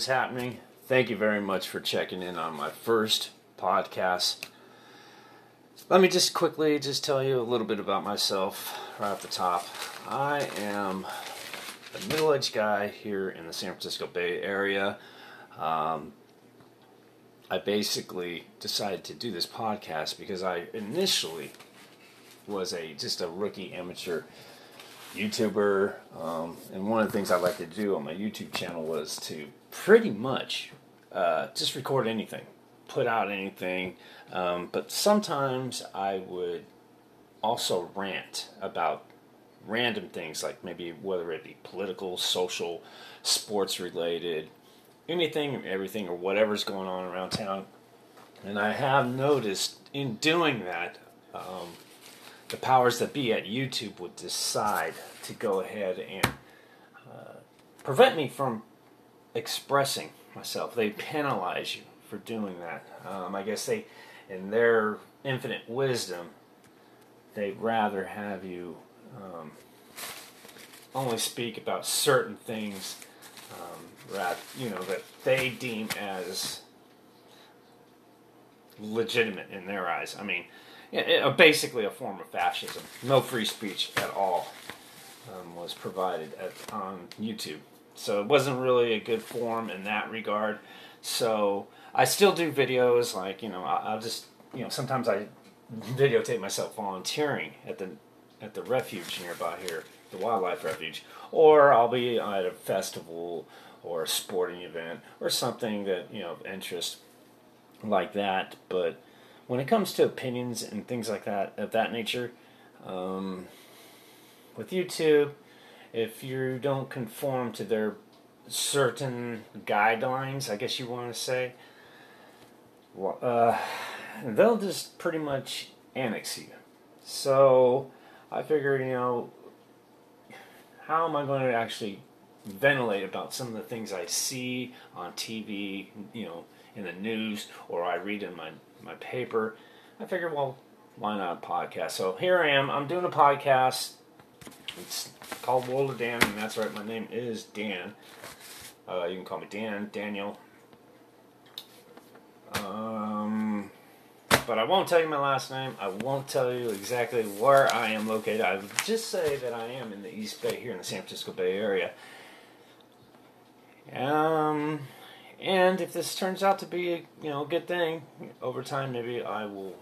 is happening? Thank you very much for checking in on my first podcast. Let me just quickly just tell you a little bit about myself right off the top. I am a middle-aged guy here in the San Francisco Bay Area. Um, I basically decided to do this podcast because I initially was a just a rookie amateur YouTuber, um, and one of the things I like to do on my YouTube channel was to pretty much uh, just record anything, put out anything, um, but sometimes I would also rant about random things like maybe whether it be political, social, sports related, anything, everything, or whatever's going on around town. And I have noticed in doing that, um, the powers that be at YouTube would decide to go ahead and uh, prevent me from expressing myself. They penalize you for doing that. Um, I guess they, in their infinite wisdom, they'd rather have you um, only speak about certain things, um, rather, you know, that they deem as legitimate in their eyes. I mean, it, basically a form of fascism. No free speech at all um, was provided at, on YouTube. So it wasn't really a good form in that regard. So I still do videos, like, you know, I'll just, you know, sometimes I videotape myself volunteering at the at the refuge nearby here, the wildlife refuge, or I'll be at a festival or a sporting event or something that you know of interest like that. But when it comes to opinions and things like that of that nature, um, with YouTube, if you don't conform to their certain guidelines, I guess you want to say, uh, they'll just pretty much annex you. So I figured, you know, how am I going to actually ventilate about some of the things I see on TV, you know, in the news, or I read in my my paper. I figured, well, why not a podcast? So here I am. I'm doing a podcast. It's called World of Dan, and that's right. My name is Dan. Uh, you can call me Dan, Daniel. Um, but I won't tell you my last name. I won't tell you exactly where I am located. I'll just say that I am in the East Bay, here in the San Francisco Bay Area. Um, and if this turns out to be a you know good thing over time, maybe I will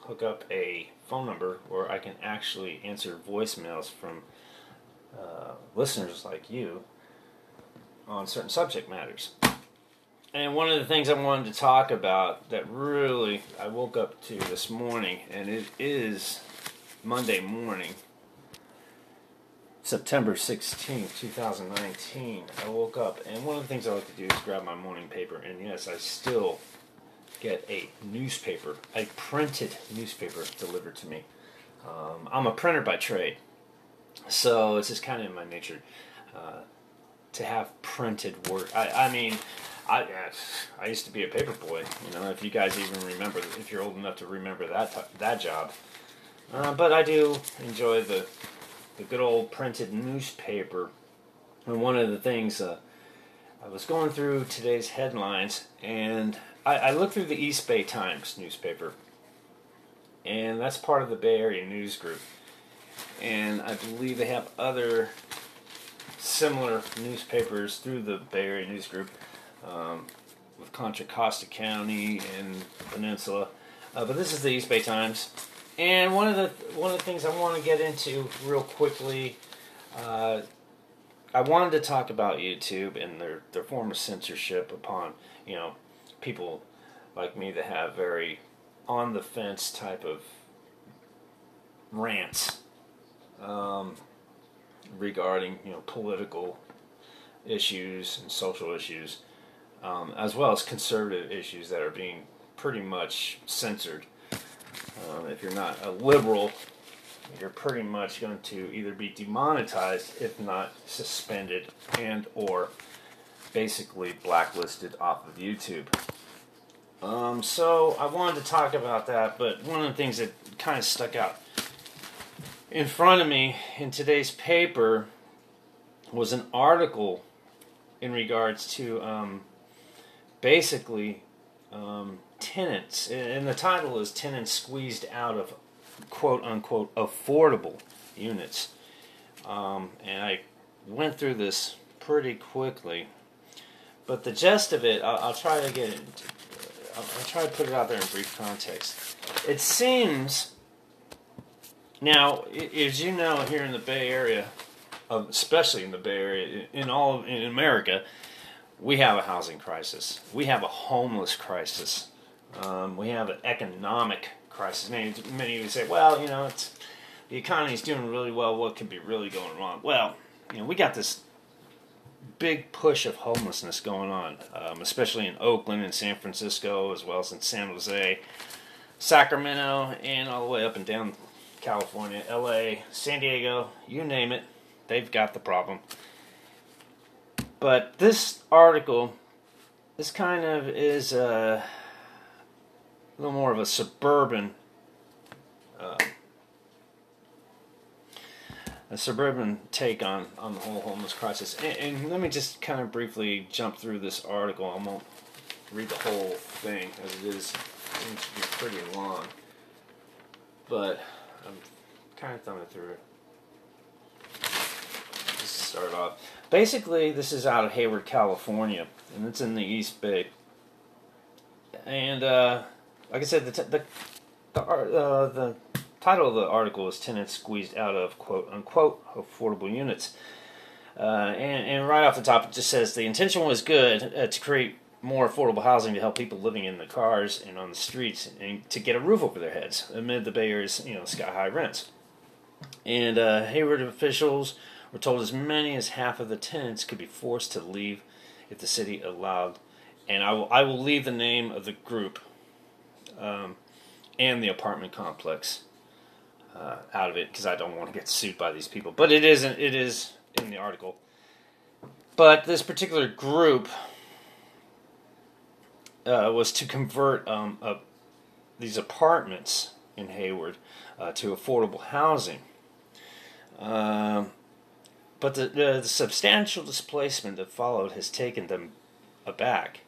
hook up a phone number where I can actually answer voicemails from uh, listeners like you on certain subject matters. And one of the things I wanted to talk about that really I woke up to this morning, and it is Monday morning, September 16th, 2019, I woke up, and one of the things I like to do is grab my morning paper, and yes, I still get a newspaper, a printed newspaper delivered to me. Um, I'm a printer by trade, so it's just kind of in my nature uh, to have printed work. I, I mean, I I used to be a paper boy. You know, if you guys even remember, if you're old enough to remember that that job. Uh, but I do enjoy the the good old printed newspaper. And one of the things uh, I was going through today's headlines, and I, I looked through the East Bay Times newspaper, and that's part of the Bay Area News Group. And I believe they have other similar newspapers through the Bay Area News Group um, with Contra Costa County and Peninsula. Uh, but this is the East Bay Times. And one of the one of the things I want to get into real quickly, uh, I wanted to talk about YouTube and their their form of censorship upon you know people like me that have very on the fence type of rants um, regarding you know political issues and social issues, um, as well as conservative issues that are being pretty much censored um, if you're not a liberal, you're pretty much going to either be demonetized, if not suspended, and or basically blacklisted off of YouTube. Um, so I wanted to talk about that, but one of the things that kind of stuck out in front of me in today's paper was an article in regards to um, basically um, tenants, and the title is Tenants Squeezed Out of Quote Unquote Affordable Units. Um, and I went through this pretty quickly. But the gist of it, I'll, I'll try to get I'll try to put it out there in brief context. It seems now, as you know, here in the Bay Area, especially in the Bay Area, in all of, in America, we have a housing crisis. We have a homeless crisis. Um, we have an economic crisis. Many, many of you say, "Well, you know, it's the economy's doing really well. What could be really going wrong?" Well, you know, we got this big push of homelessness going on, um, especially in Oakland and San Francisco, as well as in San Jose, Sacramento, and all the way up and down California, LA, San Diego, you name it, they've got the problem. But this article, this kind of is a little more of a suburban. Uh, a suburban take on, on the whole homeless crisis. And, and, let me just kind of briefly jump through this article. I won't read the whole thing as it is seems to be pretty long. But I'm kind of thumbing through it. Just start off. Basically, this is out of Hayward, California, and it's in the East Bay. And uh, like I said, the t- the the, uh, the title of the article is "Tenants Squeezed Out of Quote Unquote Affordable Units." Uh, and, and right off the top, it just says the intention was good uh, to create more affordable housing to help people living in the cars and on the streets and to get a roof over their heads amid the Bay Area's you know sky high rents. And uh, Hayward officials were told as many as half of the tenants could be forced to leave if the city allowed. And I will, I will leave the name of the group um, and the apartment complex uh, out of it because I don't want to get sued by these people. But it isn't. It is in the article. But this particular group uh, was to convert um, a, these apartments in Hayward uh, to affordable housing. Um, but the, the, the, substantial displacement that followed has taken them aback.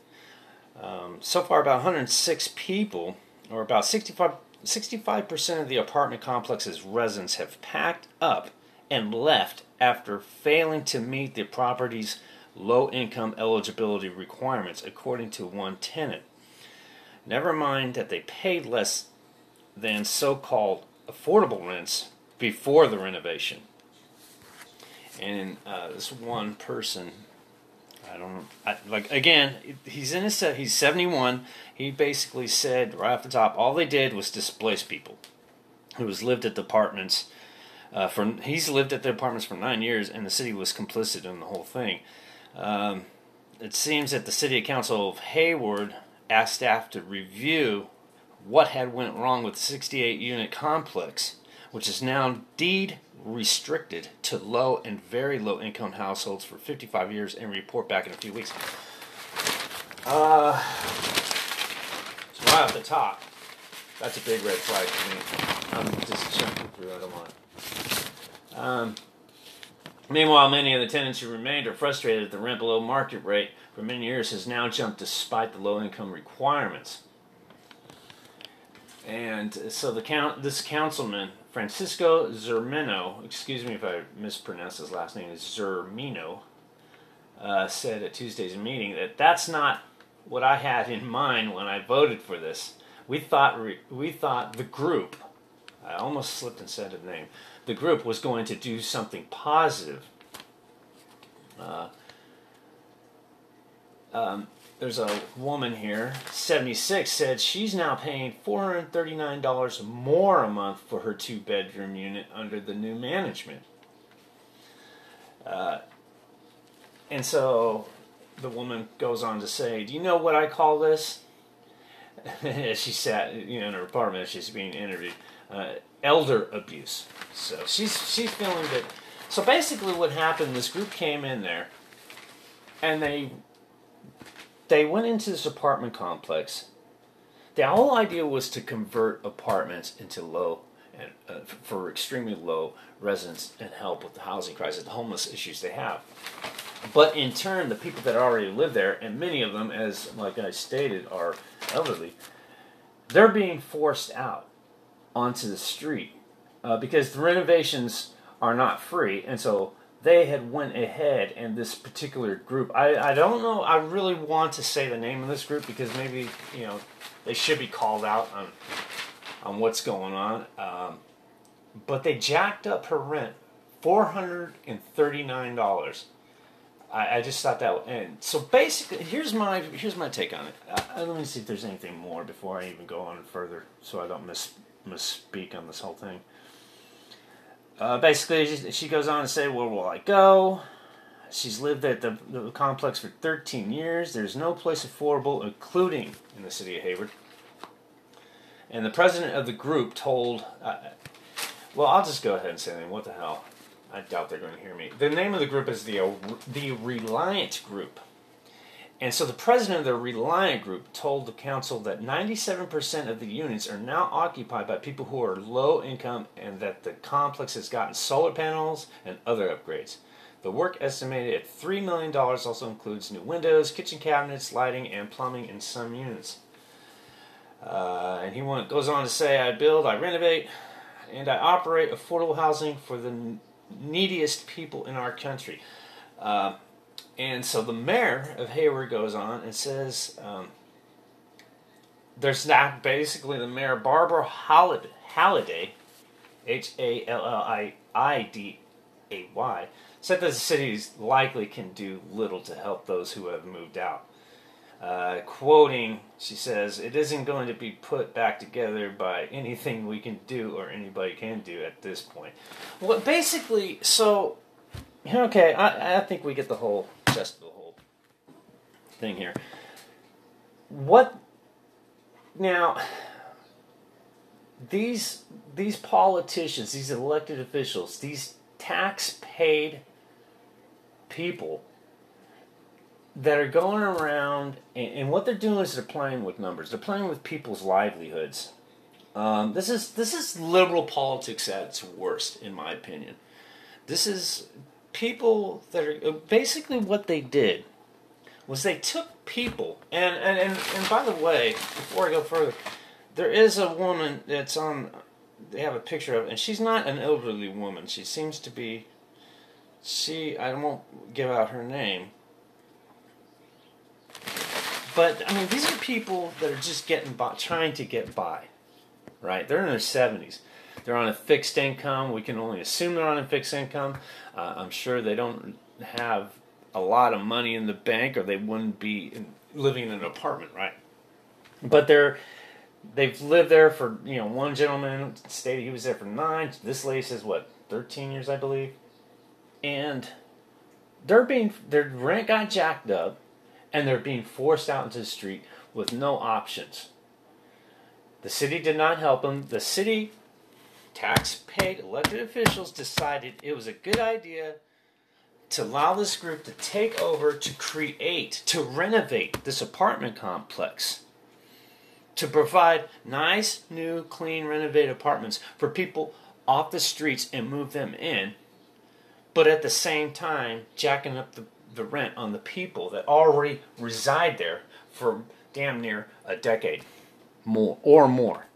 Um, so far, about 106 people, or about 65, 65% of the apartment complex's residents, have packed up and left after failing to meet the property's low income eligibility requirements, according to one tenant. Never mind that they paid less than so called affordable rents before the renovation. And uh, this one person, I don't I, like again, he's in his he's seventy one. He basically said right off the top, all they did was displace people who has lived at the apartments. Uh, for he's lived at the apartments for nine years, and the city was complicit in the whole thing. Um, it seems that the city council of Hayward asked staff to review what had went wrong with the 68 unit complex, which is now deed restricted to low and very low income households for 55 years and report back in a few weeks. Uh, so right off the top, that's a big red flag for me. I'm just jumping through. I don't want. Um, meanwhile, many of the tenants who remained are frustrated that the rent below market rate for many years has now jumped despite the low income requirements. And so the count, this councilman, Francisco Zermeño, excuse me if I mispronounce his last name, is Zermeño, uh, said at Tuesday's meeting that that's not what I had in mind when I voted for this. We thought re, we thought the group, I almost slipped and said the name, the group was going to do something positive. Uh, um, there's a woman here, 76, said she's now paying $439 more a month for her two bedroom unit under the new management. Uh, and so the woman goes on to say, Do you know what I call this? As she sat you know, in her apartment she's being interviewed. Uh, elder abuse. So she's she's feeling that. So basically, what happened? This group came in there, and they they went into this apartment complex. The whole idea was to convert apartments into low and uh, for extremely low residents and help with the housing crisis, the homeless issues they have. But in turn, the people that already live there, and many of them, as like I stated, are elderly, they're being forced out onto the street uh, because the renovations are not free, and so they had went ahead and this particular group. I, I don't know i really want to say the name of this group because maybe you know they should be called out on on what's going on. Um, but they jacked up her rent $439 I, I just thought that and so basically here's my here's my take on it. Uh, let me see if there's anything more before i even go on further so i don't miss misspeak on this whole thing uh, basically, she goes on to say, Where will I go? She's lived at the, the, complex for 13 years. There's no place affordable, including in the city of Hayward. And the president of the group told, uh, well, I'll just go ahead and say them. What the hell? I doubt they're going to hear me. The name of the group is the, the Reliant Group. And so the president of the Reliant Group told the council that 97% of the units are now occupied by people who are low income and that the complex has gotten solar panels and other upgrades. The work estimated at $3 million also includes new windows, kitchen cabinets, lighting, and plumbing in some units. Uh, and he went, goes on to say, I build, I renovate, and I operate affordable housing for the neediest people in our country. Uh, and so the mayor of Hayward goes on and says, um, there's not basically the mayor, Barbara Halliday, Halliday H A L L I I D A Y, said that the city likely can do little to help those who have moved out. Uh, quoting, she says, It isn't going to be put back together by anything we can do or anybody can do at this point. Well, basically, so, okay, I, I think we get the whole of the whole thing here. What now? These these politicians, these elected officials, these tax paid people that are going around and, and, what they're doing is they're playing with numbers. They're playing with people's livelihoods. Um, this is this is liberal politics at its worst, in my opinion. This is people that are uh, basically what they did was they took people and and, and, and by the way before i go further there is a woman that's on they have a picture of and she's not an elderly woman. She seems to be she i won't give out her name. But i mean these are people that are just getting by trying to get by right? They're in their 70s they're on a fixed income. We can only assume they're on a fixed income. Uh, I'm sure they don't have a lot of money in the bank, or they wouldn't be in, living in an apartment, right? But they're they've lived there for you know one gentleman stated he was there for nine. This lady says what thirteen years, I believe, and they're being their rent got jacked up, and they're being forced out into the street with no options. The city did not help them. The city tax paid elected officials decided it was a good idea to allow this group to take over, to create, to renovate this apartment complex, to provide nice, new, clean, renovated apartments for people off the streets and move them in, but at the same time, jacking up the, the rent on the people that already reside there for damn near a decade more or more.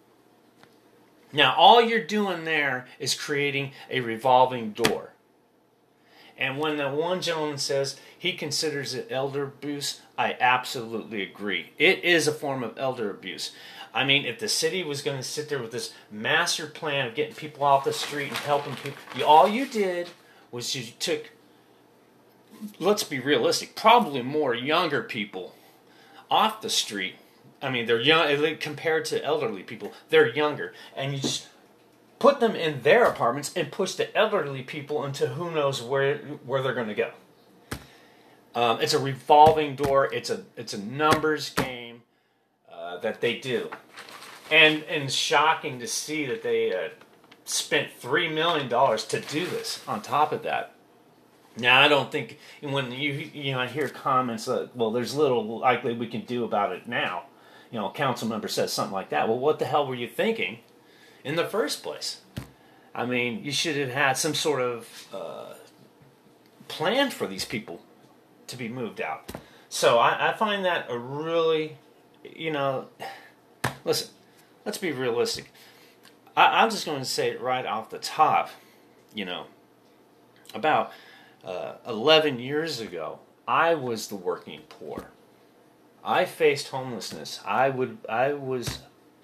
Now, all you're doing there is creating a revolving door. And when the one gentleman says he considers it elder abuse, I absolutely agree. It is a form of elder abuse. I mean, if the city was going to sit there with this master plan of getting people off the street and helping people, all you did was you took, let's be realistic, probably more younger people off the street I mean, they're young compared to elderly people. They're younger, and you just put them in their apartments and push the elderly people into who knows where where they're going to go. Um, it's a revolving door. It's a it's a numbers game uh, that they do, and and shocking to see that they uh, spent three million dollars to do this. On top of that, now I don't think when you you know I hear comments that well, there's little likely we can do about it now you know, a council member says something like that. Well, what the hell were you thinking in the first place? I mean, you should have had some sort of uh, plan for these people to be moved out. So I, I find that a really, you know, listen, let's be realistic. I, I'm just going to say it right off the top. You know, about uh, 11 years ago, I was the working poor. I faced homelessness. I would I was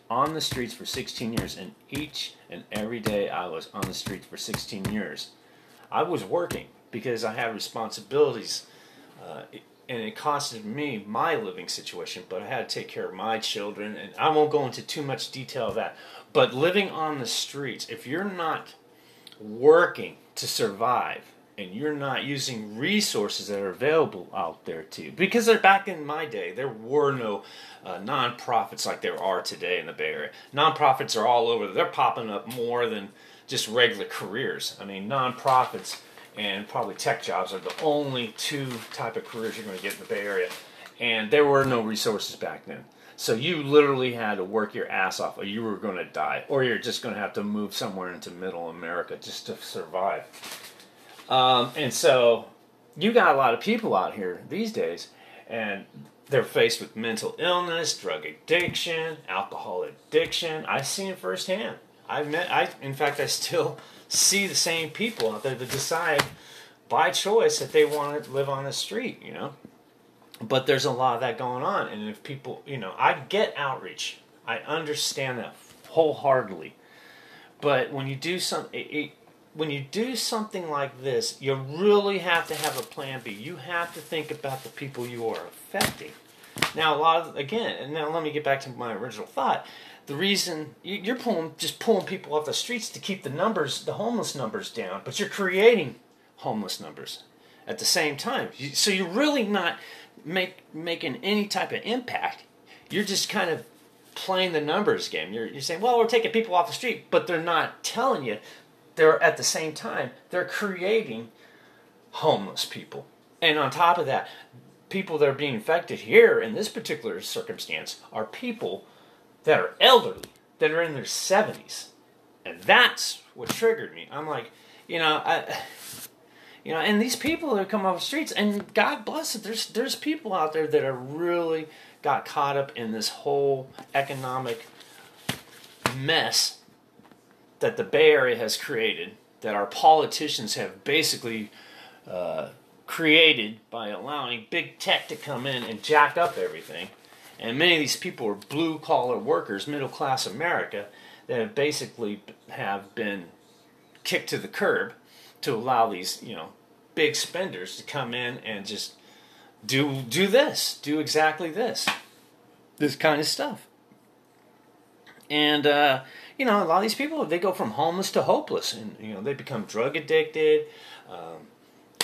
on the streets for 16 years, and each and every day I was on the streets for 16 years. I was working because I had responsibilities, uh, and it costed me my living situation. But I had to take care of my children, and I won't go into too much detail of that. But living on the streets, if you're not working to survive, and you're not using resources that are available out there to you. Because back in my day, there were no uh, nonprofits like there are today in the Bay Area. Nonprofits are all over. They're popping up more than just regular careers. I mean, nonprofits and probably tech jobs are the only two type of careers you're going to get in the Bay Area. And there were no resources back then. So you literally had to work your ass off, or you were going to die, or you're just going to have to move somewhere into Middle America just to survive. Um, and so you got a lot of people out here these days, and they're faced with mental illness, drug addiction, alcohol addiction. I've seen it firsthand. I've met, I, in fact, I still see the same people out there that decide by choice that they want to live on the street, you know. But there's a lot of that going on, and if people, you know, I get outreach. I understand that wholeheartedly. But when you do something, it, it, when you do something like this, you really have to have a plan B. You have to think about the people you are affecting. Now, a lot of again, and now let me get back to my original thought. The reason you're pulling just pulling people off the streets to keep the numbers, the homeless numbers down, but you're creating homeless numbers at the same time. So you're really not make making any type of impact. You're just kind of playing the numbers game. You're, you're saying, well, we're taking people off the street, but they're not telling you they're at the same time they're creating homeless people. And on top of that people that are being infected here in this particular circumstance are people that are elderly that are in their 70s and that's what triggered me. I'm like you know i you know and these people that come off the streets and god bless it there's there's people out there that are really got caught up in this whole economic mess that the Bay Area has created, that our politicians have basically uh, created by allowing big tech to come in and jack up everything. And many of these people are blue collar workers, middle class America, that have basically have been kicked to the curb to allow these, you know, big spenders to come in and just do do this, do exactly this, this kind of stuff. And uh, you know, a lot of these people they go from homeless to hopeless, and you know they become drug addicted, um,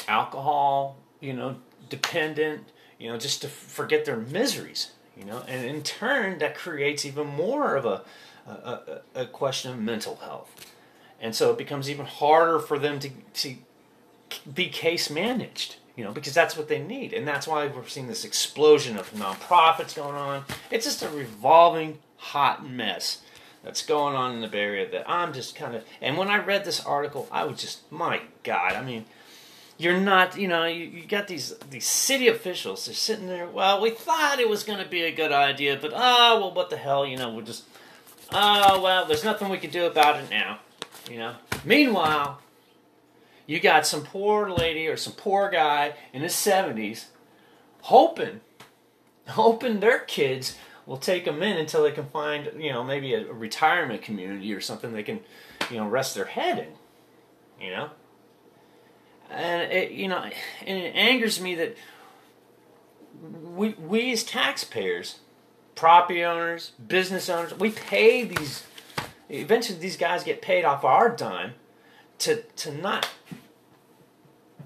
alcohol, you know, dependent, you know, just to forget their miseries, you know, and in turn that creates even more of a a, a question of mental health, and so it becomes even harder for them to to be case managed you know, because that's what they need. And that's why we're seeing this explosion of nonprofits going on. It's just a revolving hot mess that's going on in the Bay Area that I'm just kind of. And when I read this article, I was just, my God, I mean, you're not, you know, you, you got these these city officials. They're sitting there. Well, we thought it was going to be a good idea, but oh, well, what the hell, you know? We'll just, oh, well, there's nothing we can do about it now, you know. Meanwhile, you got some poor lady or some poor guy in his 70s hoping, hoping their kids will take them in until they can find, you know, maybe a, retirement community or something they can, you know, rest their head in, you know. And it, you know, and it angers me that we we as taxpayers, property owners, business owners, we pay these. Eventually, these guys get paid off our dime to to not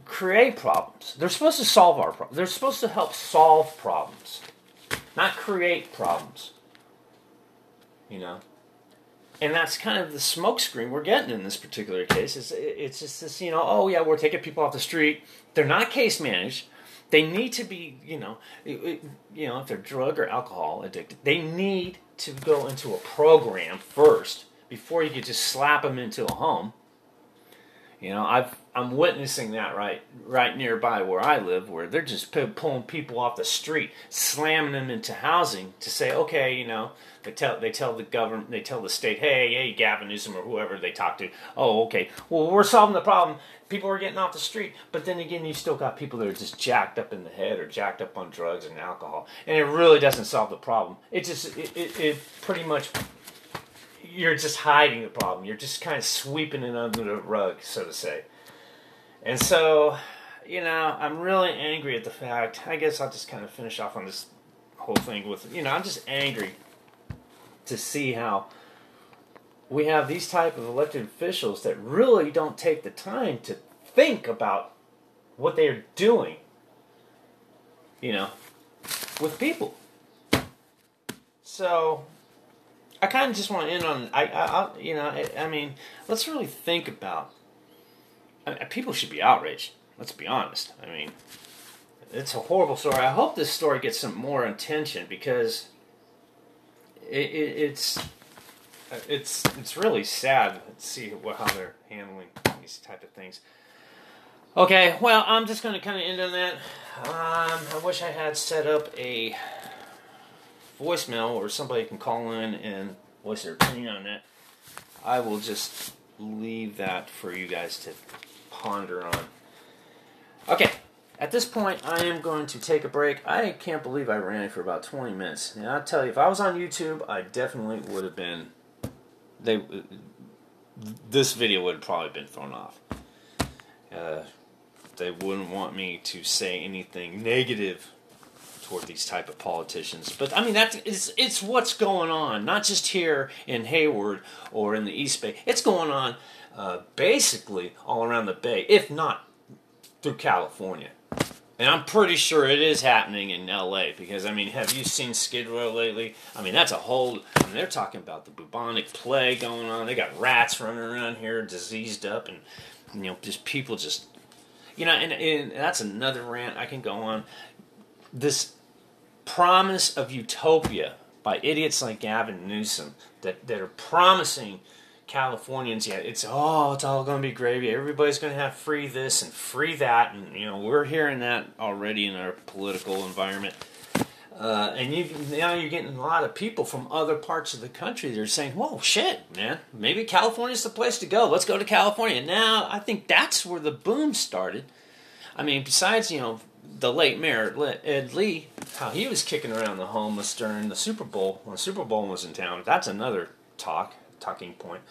create problems. They're supposed to solve our problems. They're supposed to help solve problems not create problems. You know? And that's kind of the smokescreen we're getting in this particular case. It's, it's just this, you know, oh yeah, we're taking people off the street. They're not case managed. They need to be, you know, you know, if they're drug or alcohol addicted, they need to go into a program first before you could just slap them into a home. You know, I've I'm witnessing that right right nearby where I live, where they're just pulling people off the street, slamming them into housing to say, okay, you know, they tell they tell the government, they tell the state, hey, hey, Gavin Newsom or whoever they talk to, oh, okay, well, we're solving the problem. People are getting off the street, but then again, you still got people that are just jacked up in the head or jacked up on drugs and alcohol, and it really doesn't solve the problem. It just it, it, it pretty much you're just hiding the problem. You're just kind of sweeping it under the rug, so to say. And so, you know, I'm really angry at the fact. I guess I'll just kind of finish off on this whole thing with, you know, I'm just angry to see how we have these type of elected officials that really don't take the time to think about what they're doing, you know, with people. So I kind of just want to end on I, I, I you know I, I, mean let's really think about I mean, people should be outraged. Let's be honest. I mean, it's a horrible story. I hope this story gets some more attention because it, it, it's it's it's really sad to see how they're handling these type of things. Okay, well, I'm just going to kind of end on that. Um, I wish I had set up a voicemail or somebody can call in and voice their opinion on that. I will just leave that for you guys to ponder on. Okay, at this point, I am going to take a break. I can't believe I ran for about 20 minutes. And I'll tell you, if I was on YouTube, I definitely would have been. They, this video would have probably been thrown off. Uh, they wouldn't want me to say anything negative toward these type of politicians. But I mean that is it's it's what's going on, not just here in Hayward or in the East Bay. It's going on uh, basically all around the Bay, if not through California. And I'm pretty sure it is happening in LA because I mean, have you seen Skid Row lately? I mean, that's a whole. I mean, they're talking about the bubonic plague going on. They got rats running around here, diseased up, and you know, just people just, you know, and, and that's another rant I can go on. This promise of utopia by idiots like Gavin Newsom that, that are promising Californians yet. It's oh it's all going to be gravy. Everybody's going to have free this and free that. And you know we're hearing that already in our political environment. Uh, and you now you're getting a lot of people from other parts of the country that are saying whoa shit man. Maybe California's the place to go. Let's go to California. Now I think that's where the boom started. I mean besides you know the late mayor Ed Lee, how he was kicking around the homeless during the Super Bowl when the Super Bowl was in town. That's another talk talking point.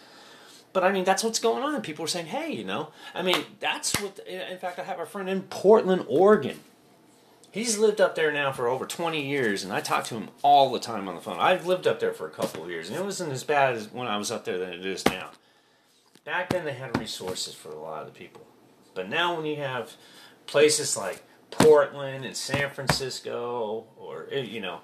But I mean, that's what's going on. People are saying, "Hey, you know," I mean, that's what. In fact, I have a friend in Portland, Oregon. He's lived up there now for over 20 years, and I talk to him all the time on the phone. I've lived up there for a couple of years, and it wasn't as bad as when I was up there than it is now. Back then, they had resources for a lot of the people, but now when you have places like Portland and San Francisco or you know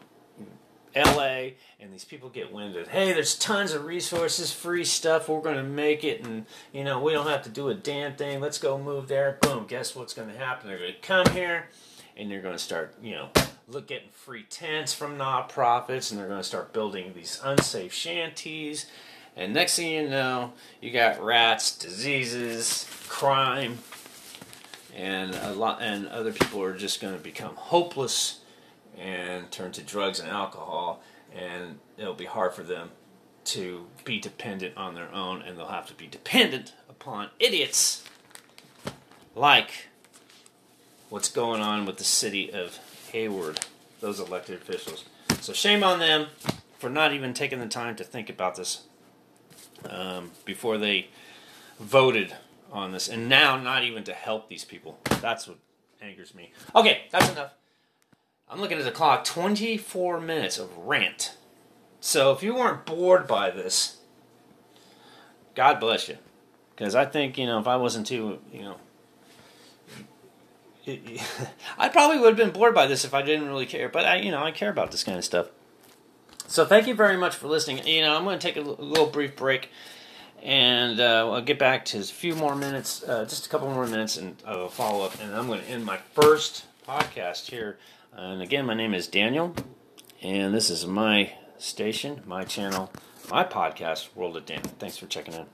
LA and these people get wind of hey there's tons of resources free stuff. We're going to make it and you know we don't have to do a damn thing. Let's go move there. Boom guess what's going to happen? They're going to come here and they're going to start you know look getting free tents from nonprofits and they're going to start building these unsafe shanties. And next thing you know you got rats diseases crime and a lot and other people are just going to become hopeless and turn to drugs and alcohol and it'll be hard for them to be dependent on their own and they'll have to be dependent upon idiots like what's going on with the city of Hayward those elected officials so shame on them for not even taking the time to think about this um, before they voted on this, and now not even to help these people. That's what angers me. Okay, that's enough. I'm looking at the clock 24 minutes of rant. So if you weren't bored by this, God bless you. Because I think, you know, if I wasn't too, you know, I probably would have been bored by this if I didn't really care. But I, you know, I care about this kind of stuff. So thank you very much for listening. You know, I'm going to take a little brief break and uh, I'll get back to a few more minutes, uh, just a couple more minutes, and I'll follow up. And I'm going to end my first podcast here. And again, my name is Daniel, and this is my station, my channel, my podcast, World of Dan. Thanks for checking in.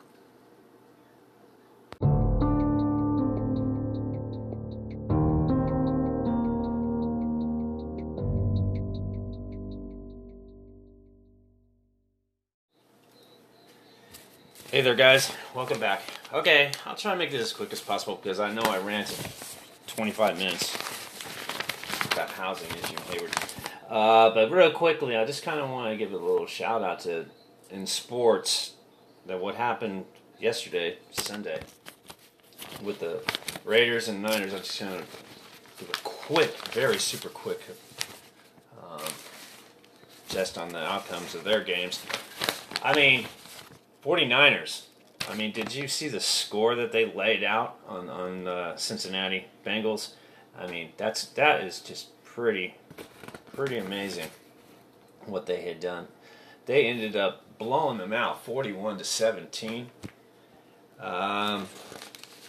Hey there, guys. Welcome back. Okay, I'll try and make this as quick as possible because I know I ranted 25 minutes housing issue in Hayward. Uh, but real quickly, I just kind of want to give a little shout out to in sports that what happened yesterday, Sunday, with the Raiders and Niners. I just kind of do a quick, very super quick, um, just on the outcomes of their games. I mean, 49ers. I mean, did you see the score that they laid out on on uh, Cincinnati Bengals? I mean, that's that is just pretty pretty amazing what they had done. They ended up blowing them out, 41 to 17. Um,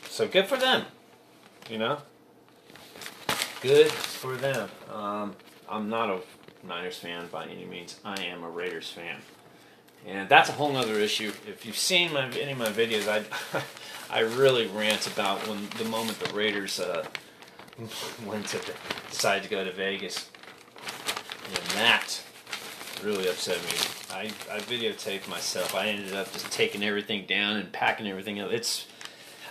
so good for them, you know. Good for them. Um, I'm not a Niners fan by any means. I am a Raiders fan, and that's a whole other issue. If you've seen my any of my videos, I I really rant about when the moment the Raiders uh, went to decided to go to Vegas and that really upset me. I, I videotaped myself. I ended up just taking everything down and packing everything up. It's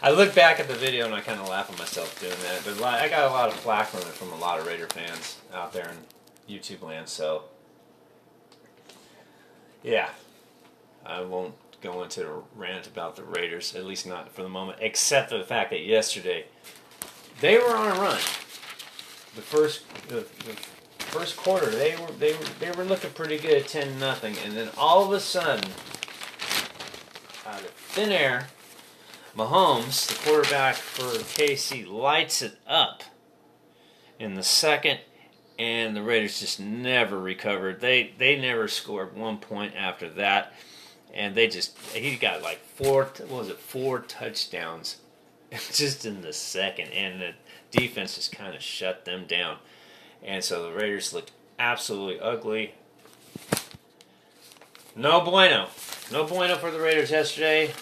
I look back at the video and I kind of laugh at myself doing that. But I got a lot of flack from it from a lot of Raider fans out there in YouTube land. So yeah, I won't go into a rant about the Raiders, at least not for the moment, except for the fact that yesterday they were on a run. The first, the, the first quarter, they were they were they were looking pretty good, ten nothing, and then all of a sudden, out of thin air, Mahomes, the quarterback for KC, lights it up in the second, and the Raiders just never recovered. They they never scored one point after that, and they just he got like four what was it four touchdowns just in the second, and the defense just kind of shut them down. And so the Raiders looked absolutely ugly. No bueno. No bueno for the Raiders yesterday.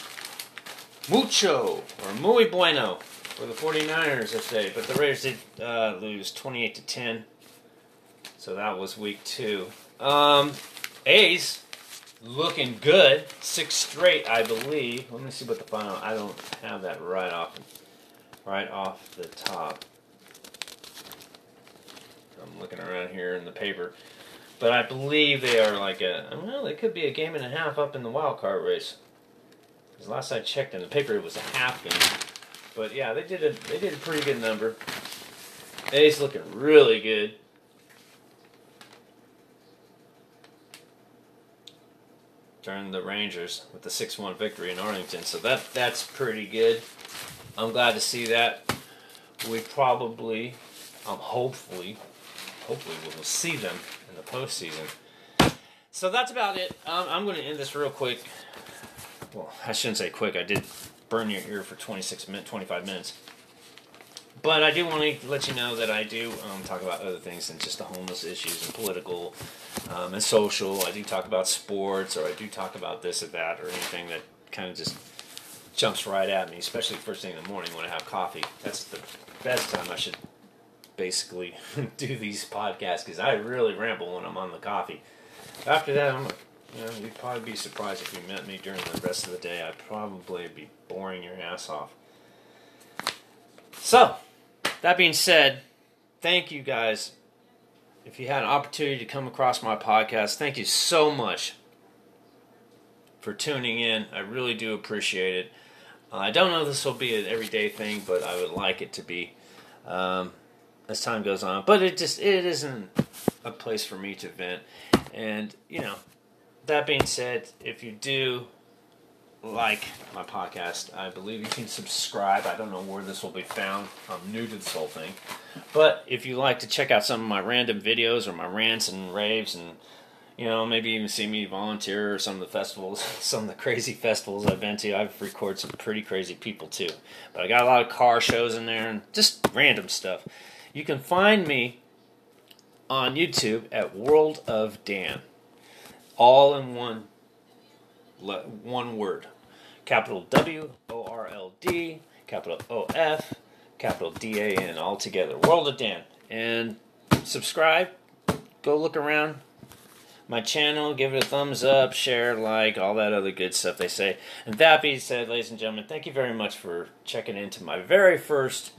Mucho or muy bueno for the 49ers yesterday. But the Raiders did uh, lose 28 to 10. So that was week two. Um, A's looking good. Six straight, I believe. Let me see what the final. I don't have that right off, right off the top. I'm looking around here in the paper. But I believe they are like a well, they could be a game and a half up in the wild card race. Because last I checked in the paper, it was a half game. But yeah, they did a they did a pretty good number. A's looking really good. During the Rangers with the six-one victory in Arlington, so that that's pretty good. I'm glad to see that. We probably, um, hopefully, hopefully we will see them in the postseason. So that's about it. Um, I'm going to end this real quick. Well, I shouldn't say quick. I did burn your ear for 26 minutes, 25 minutes. But I do want to let you know that I do um, talk about other things than just the homeless issues and political um, and social. I do talk about sports, or I do talk about this or that, or anything that kind of just jumps right at me, especially first thing in the morning when I have coffee. That's the best time I should basically do these podcasts because I really ramble when I'm on the coffee. After that, I'm, you know, you'd probably be surprised if you met me during the rest of the day. I'd probably be boring your ass off. So, that being said, thank you guys. If you had an opportunity to come across my podcast, thank you so much for tuning in. I really do appreciate it. Uh, I don't know if this will be an everyday thing, but I would like it to be. Um, as time goes on. But it just it isn't a place for me to vent. And you know, that being said, if you do like my podcast, I believe you can subscribe. I don't know where this will be found. I'm new to this whole thing. But if you like to check out some of my random videos or my rants and raves and you know, maybe even see me volunteer or some of the festivals, some of the crazy festivals I've been to. I've recorded some pretty crazy people too. But I got a lot of car shows in there and just random stuff. You can find me on YouTube at World of Dan, all in one one word, capital W O R L D, capital O F, capital D A N, all together. World of Dan, and subscribe. Go look around. my channel, give it a thumbs up, share, like, all that other good stuff they say. And that being said, ladies and gentlemen, thank you very much for checking into my very first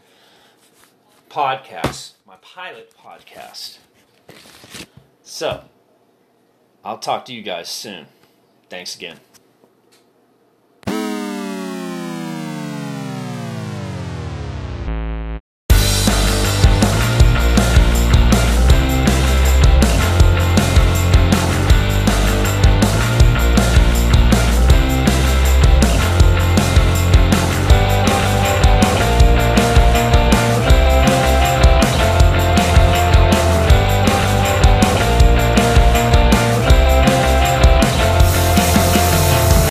podcast, my pilot podcast. So, I'll talk to you guys soon. Thanks again.